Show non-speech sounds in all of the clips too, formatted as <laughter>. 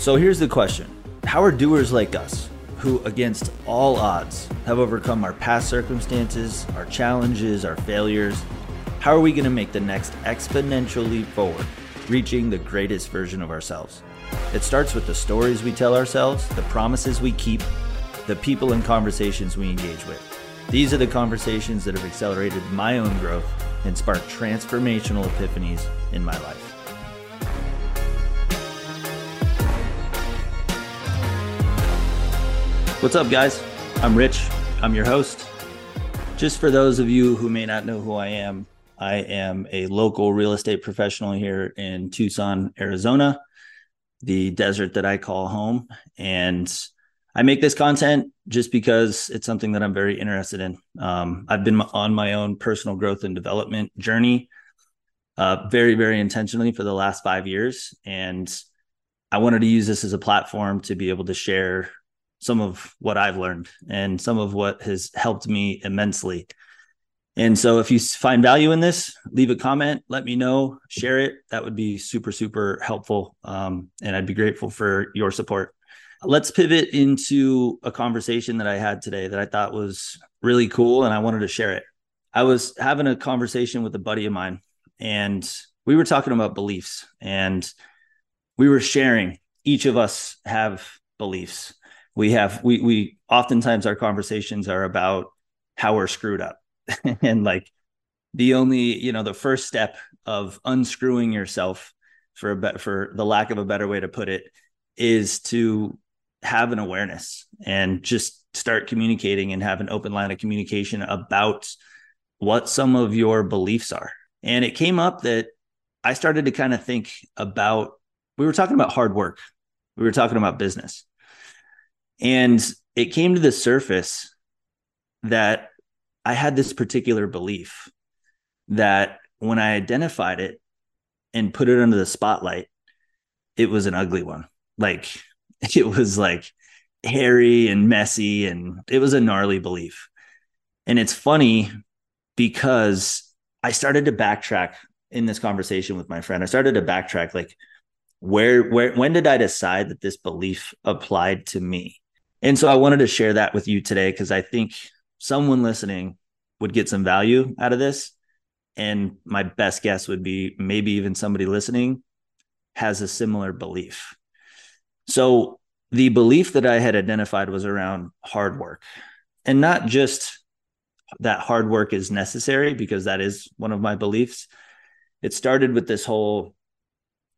So here's the question How are doers like us, who against all odds have overcome our past circumstances, our challenges, our failures, how are we going to make the next exponential leap forward, reaching the greatest version of ourselves? It starts with the stories we tell ourselves, the promises we keep, the people and conversations we engage with. These are the conversations that have accelerated my own growth and sparked transformational epiphanies in my life. What's up, guys? I'm Rich. I'm your host. Just for those of you who may not know who I am, I am a local real estate professional here in Tucson, Arizona, the desert that I call home. And I make this content just because it's something that I'm very interested in. Um, I've been on my own personal growth and development journey uh, very, very intentionally for the last five years. And I wanted to use this as a platform to be able to share some of what I've learned and some of what has helped me immensely. And so if you find value in this, leave a comment, let me know, share it. That would be super, super helpful. Um, and I'd be grateful for your support. Let's pivot into a conversation that I had today that I thought was really cool and I wanted to share it. I was having a conversation with a buddy of mine and we were talking about beliefs and we were sharing each of us have beliefs we have we we oftentimes our conversations are about how we're screwed up. <laughs> And like the only you know the first step of unscrewing yourself for a be- for the lack of a better way to put it is to have an awareness and just start communicating and have an open line of communication about what some of your beliefs are. And it came up that i started to kind of think about we were talking about hard work. We were talking about business and it came to the surface that I had this particular belief that when I identified it and put it under the spotlight, it was an ugly one. Like <laughs> it was like hairy and messy and it was a gnarly belief. And it's funny because I started to backtrack in this conversation with my friend. I started to backtrack like where where when did I decide that this belief applied to me? And so I wanted to share that with you today because I think someone listening would get some value out of this. And my best guess would be maybe even somebody listening has a similar belief. So the belief that I had identified was around hard work and not just that hard work is necessary because that is one of my beliefs. It started with this whole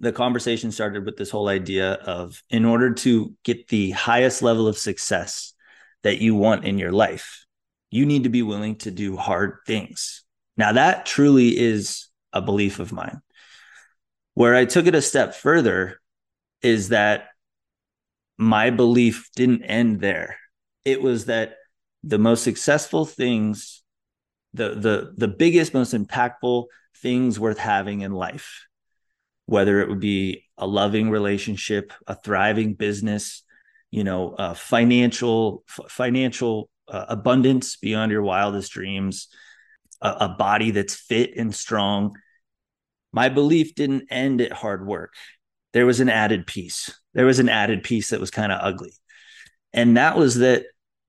the conversation started with this whole idea of in order to get the highest level of success that you want in your life, you need to be willing to do hard things. Now, that truly is a belief of mine. Where I took it a step further is that my belief didn't end there. It was that the most successful things, the the the biggest, most impactful things worth having in life whether it would be a loving relationship, a thriving business, you know, uh, financial f- financial uh, abundance beyond your wildest dreams, a, a body that's fit and strong. My belief didn't end at hard work. There was an added piece. There was an added piece that was kind of ugly. And that was that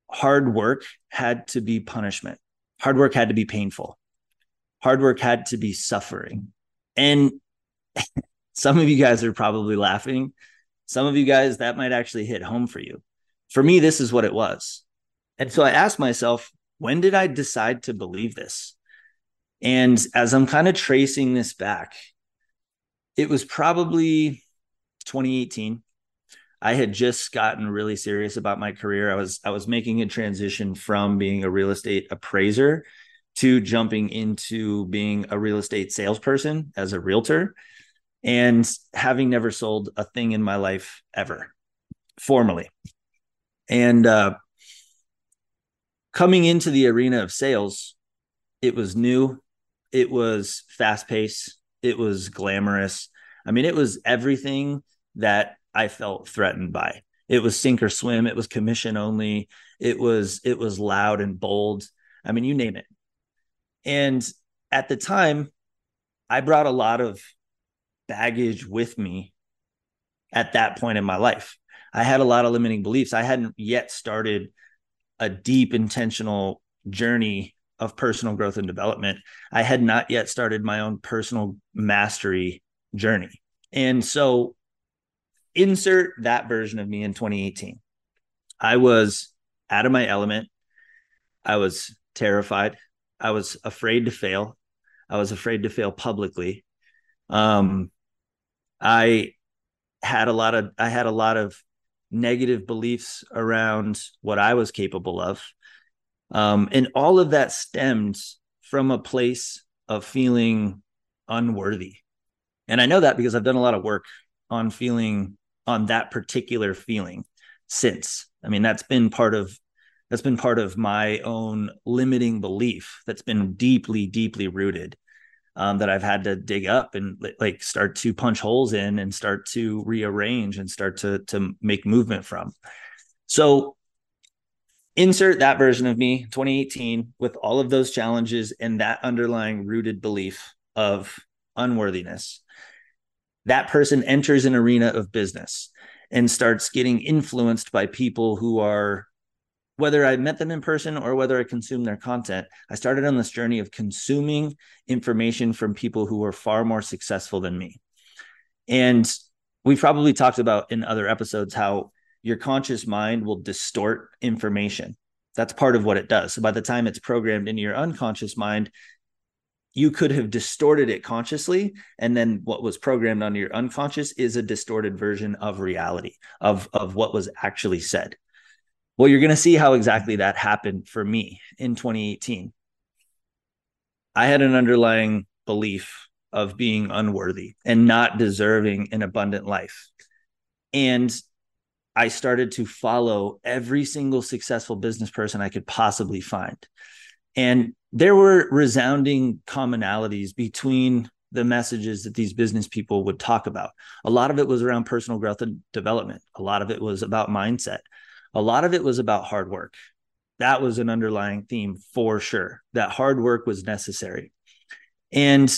hard work had to be punishment. Hard work had to be painful. Hard work had to be suffering. And <laughs> some of you guys are probably laughing. Some of you guys, that might actually hit home for you. For me, this is what it was. And so I asked myself, when did I decide to believe this? And as I'm kind of tracing this back, it was probably 2018. I had just gotten really serious about my career. I was I was making a transition from being a real estate appraiser to jumping into being a real estate salesperson as a realtor and having never sold a thing in my life ever formally. And uh, coming into the arena of sales, it was new, it was fast paced, it was glamorous. I mean, it was everything that I felt threatened by. It was sink or swim. It was commission only. It was it was loud and bold. I mean, you name it. And at the time, I brought a lot of baggage with me at that point in my life. I had a lot of limiting beliefs. I hadn't yet started a deep intentional journey of personal growth and development. I had not yet started my own personal mastery journey. And so insert that version of me in 2018. I was out of my element. I was terrified. I was afraid to fail. I was afraid to fail publicly. Um, I had a lot of I had a lot of negative beliefs around what I was capable of. Um, and all of that stemmed from a place of feeling unworthy. And I know that because I've done a lot of work on feeling on that particular feeling since. I mean, that's been part of that's been part of my own limiting belief that's been deeply, deeply rooted um, that I've had to dig up and like start to punch holes in and start to rearrange and start to to make movement from. So insert that version of me 2018 with all of those challenges and that underlying rooted belief of unworthiness. That person enters an arena of business and starts getting influenced by people who are whether I met them in person or whether I consumed their content, I started on this journey of consuming information from people who were far more successful than me. And we've probably talked about in other episodes how your conscious mind will distort information. That's part of what it does. So by the time it's programmed into your unconscious mind, you could have distorted it consciously and then what was programmed on your unconscious is a distorted version of reality of of what was actually said well, you're going to see how exactly that happened for me in 2018. I had an underlying belief of being unworthy and not deserving an abundant life. And I started to follow every single successful business person I could possibly find. And there were resounding commonalities between the messages that these business people would talk about. A lot of it was around personal growth and development, a lot of it was about mindset, a lot of it was about hard work. That was an underlying theme for sure, that hard work was necessary. And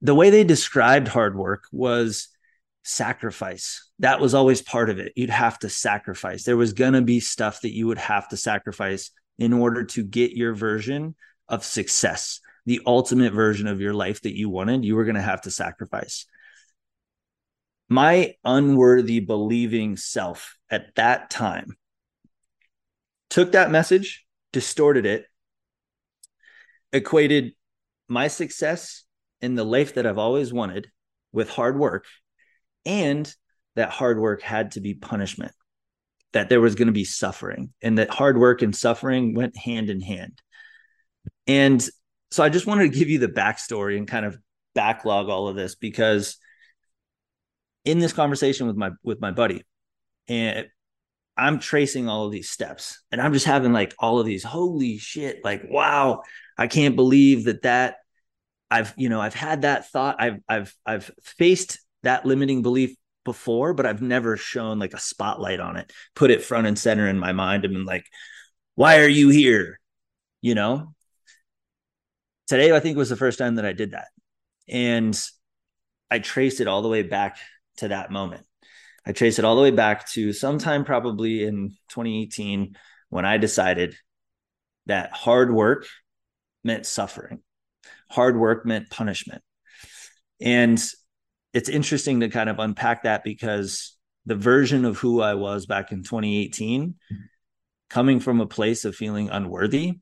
the way they described hard work was sacrifice. That was always part of it. You'd have to sacrifice. There was going to be stuff that you would have to sacrifice in order to get your version of success, the ultimate version of your life that you wanted. You were going to have to sacrifice. My unworthy believing self at that time took that message, distorted it, equated my success in the life that I've always wanted with hard work, and that hard work had to be punishment, that there was going to be suffering, and that hard work and suffering went hand in hand. And so I just wanted to give you the backstory and kind of backlog all of this because in this conversation with my with my buddy and I'm tracing all of these steps and I'm just having like all of these holy shit like wow I can't believe that that I've you know I've had that thought. I've I've I've faced that limiting belief before but I've never shown like a spotlight on it put it front and center in my mind and been like why are you here? You know? Today I think was the first time that I did that. And I traced it all the way back to that moment I trace it all the way back to sometime probably in 2018 when I decided that hard work meant suffering, hard work meant punishment. And it's interesting to kind of unpack that because the version of who I was back in 2018, coming from a place of feeling unworthy,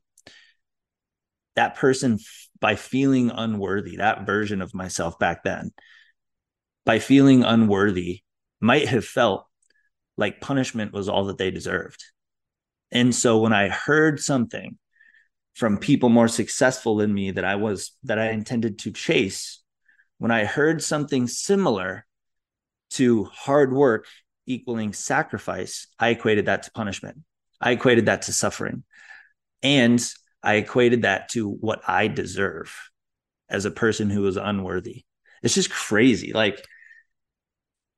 that person, by feeling unworthy, that version of myself back then, by feeling unworthy, might have felt like punishment was all that they deserved. And so when I heard something from people more successful than me that I was that I intended to chase, when I heard something similar to hard work equaling sacrifice, I equated that to punishment. I equated that to suffering. And I equated that to what I deserve as a person who was unworthy. It's just crazy. Like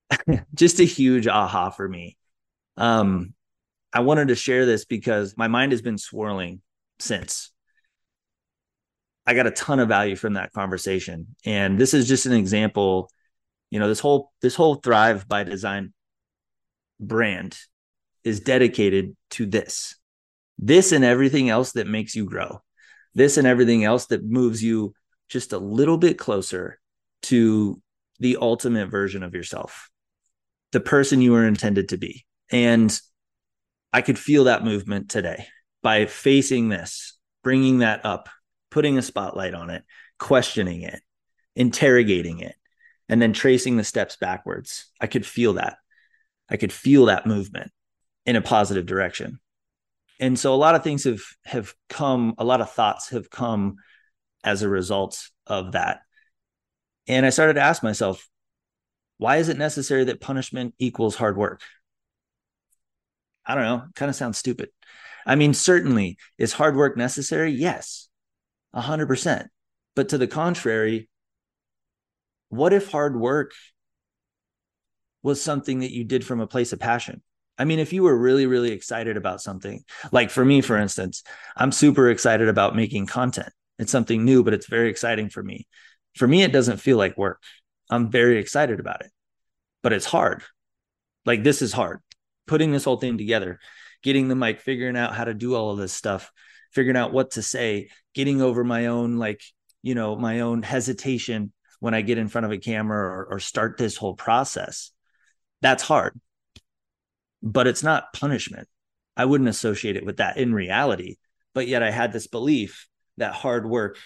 <laughs> just a huge aha for me. Um, I wanted to share this because my mind has been swirling since. I got a ton of value from that conversation. And this is just an example, you know, this whole this whole Thryve By Design brand is dedicated to this. This and everything else that makes you grow. This and everything else that moves you just a little bit closer to the ultimate version of yourself, the person you were intended to be. And I could feel that movement today by facing this, bringing that up, putting a spotlight on it, questioning it, interrogating it, and then tracing the steps backwards. I could feel that. I could feel that movement in a positive direction. And so a lot of things have have come, a lot of thoughts have come as a result of that. And I started to ask myself, why is it necessary that punishment equals hard work? I don't know, kind of sounds stupid. I mean, certainly is hard work necessary? Yes, 100%. But to the contrary, what if hard work was something that you did from a place of passion? I mean, if you were really, really excited about something, like for me, for instance, I'm super excited about making content. It's something new, but it's very exciting for me. For me, it doesn't feel like work. I'm very excited about it, but it's hard. Like, this is hard. Putting this whole thing together, getting the mic, figuring out how to do all of this stuff, figuring out what to say, getting over my own, like, you know, my own hesitation when I get in front of a camera or, or start this whole process. That's hard, but it's not punishment. I wouldn't associate it with that in reality. But yet I had this belief that hard work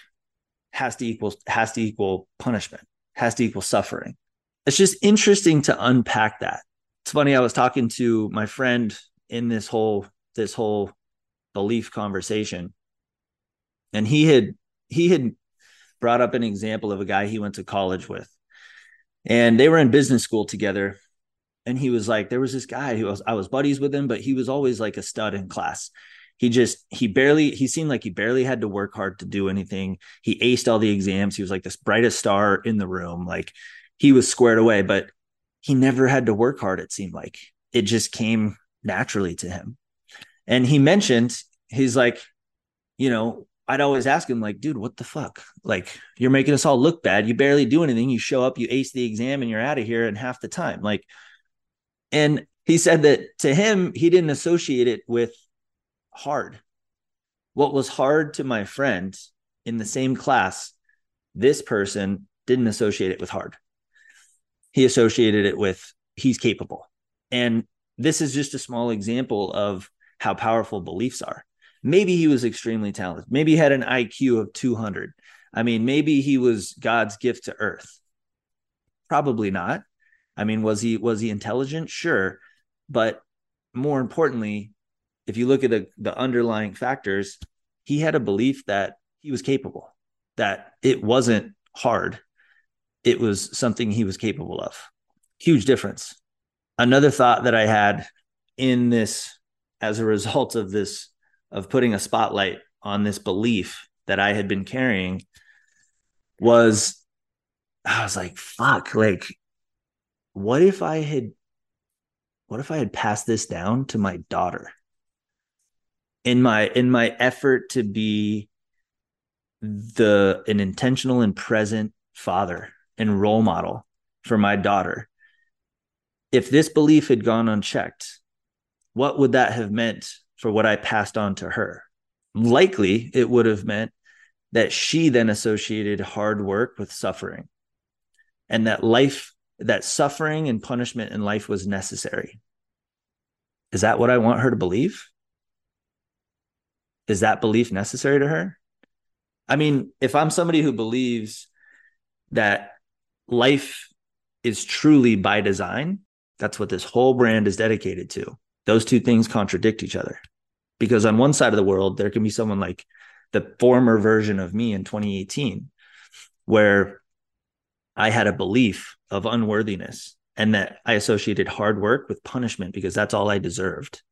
has to equal has to equal punishment, has to equal suffering. It's just interesting to unpack that. It's funny. I was talking to my friend in this whole this whole belief conversation, and he had he had brought up an example of a guy he went to college with. And they were in business school together. And he was like, there was this guy who was, I was buddies with him, but he was always like a stud in class. He just, he barely, he seemed like he barely had to work hard to do anything. He aced all the exams. He was like this brightest star in the room. Like he was squared away, but he never had to work hard, it seemed like. It just came naturally to him. And he mentioned, he's like, you know, I'd always ask him, like, dude, what the fuck? Like, you're making us all look bad. You barely do anything. You show up, you ace the exam, and you're out of here in half the time. Like, and he said that to him, he didn't associate it with hard. What was hard to my friend in the same class, this person didn't associate it with hard. He associated it with he's capable. And this is just a small example of how powerful beliefs are maybe he was extremely talented. Maybe he had an IQ of 200. I mean, maybe he was God's gift to earth. Probably not. I mean, was he was he intelligent? Sure, but more importantly, if you look at the, the underlying factors, he had a belief that he was capable, that it wasn't hard. It was something he was capable of. Huge difference. Another thought that I had in this as a result of this of putting a spotlight on this belief that I had been carrying was I was like, fuck, like, what if I had what if I had passed this down to my daughter? In my in my effort to be the an intentional and present father and role model for my daughter. If this belief had gone unchecked, what would that have meant for what I passed on to her. Likely, it would have meant that she then associated hard work with suffering and that life, that suffering and punishment in life was necessary. Is that what I want her to believe? Is that belief necessary to her? I mean, if I'm somebody who believes that life is truly by design, that's what this whole brand is dedicated to. Those two things contradict each other because on one side of the world there can be someone like the former version of me in 2018 where i had a belief of unworthiness and that i associated hard work with punishment because that's all i deserved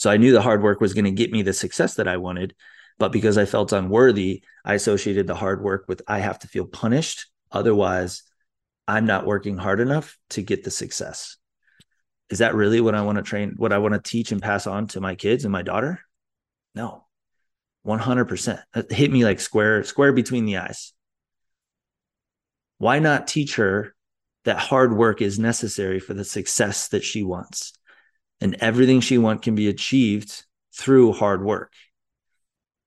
so i knew the hard work was going to get me the success that i wanted but because i felt unworthy i associated the hard work with i have to feel punished otherwise i'm not working hard enough to get the success is that really what I want to train, what I want to teach and pass on to my kids and my daughter? No, 100%. That hit me like square, square between the eyes. Why not teach her that hard work is necessary for the success that she wants? And everything she wants can be achieved through hard work.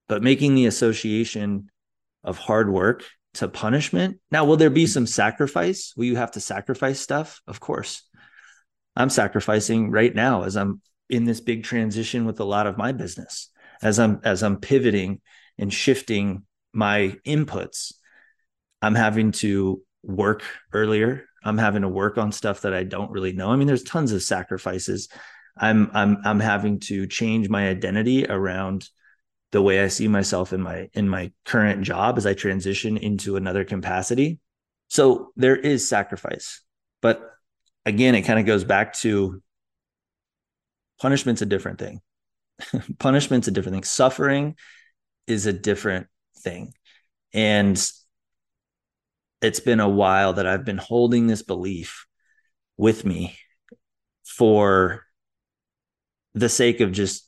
But making the association of hard work to punishment. Now, will there be some sacrifice? Will you have to sacrifice stuff? Of course. I'm sacrificing right now as I'm in this big transition with a lot of my business, as I'm as I'm pivoting and shifting my inputs. I'm having to work earlier. I'm having to work on stuff that I don't really know. I mean, there's tons of sacrifices. I'm I'm I'm having to change my identity around the way I see myself in my in my current job as I transition into another capacity. So there is sacrifice. But again, it kind of goes back to punishment's a different thing. <laughs> punishment's a different thing. Suffering is a different thing. And it's been a while that I've been holding this belief with me for the sake of just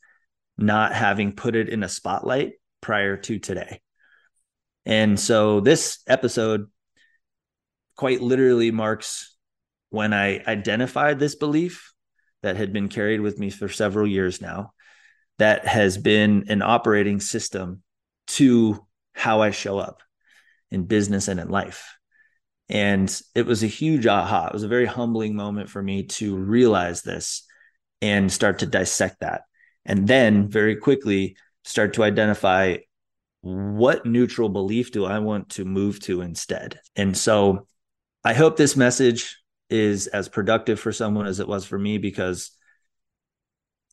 not having put it in a spotlight prior to today. And so this episode quite literally marks when I identified this belief that had been carried with me for several years now, that has been an operating system to how I show up in business and in life. And it was a huge aha. It was a very humbling moment for me to realize this and start to dissect that and then very quickly start to identify what neutral belief do I want to move to instead. And so I hope this message is as productive for someone as it was for me because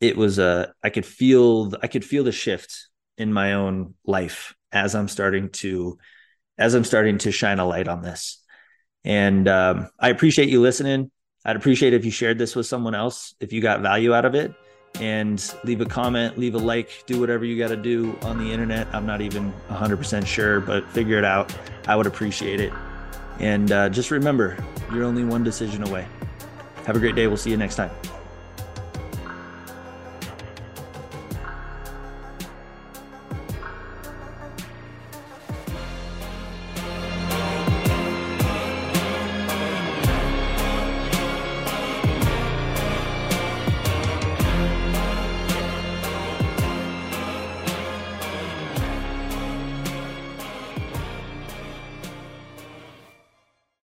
it was a I could feel I could feel the shift in my own life as I'm starting to as I'm starting to shine a light on this. And um, I appreciate you listening. I'd appreciate if you shared this with someone else if you got value out of it and leave a comment, leave a like, do whatever you got to do on the internet. I'm not even 100% sure, but figure it out. I would appreciate it. And uh, just remember, you're only one decision away. Have a great day. We'll see you next time.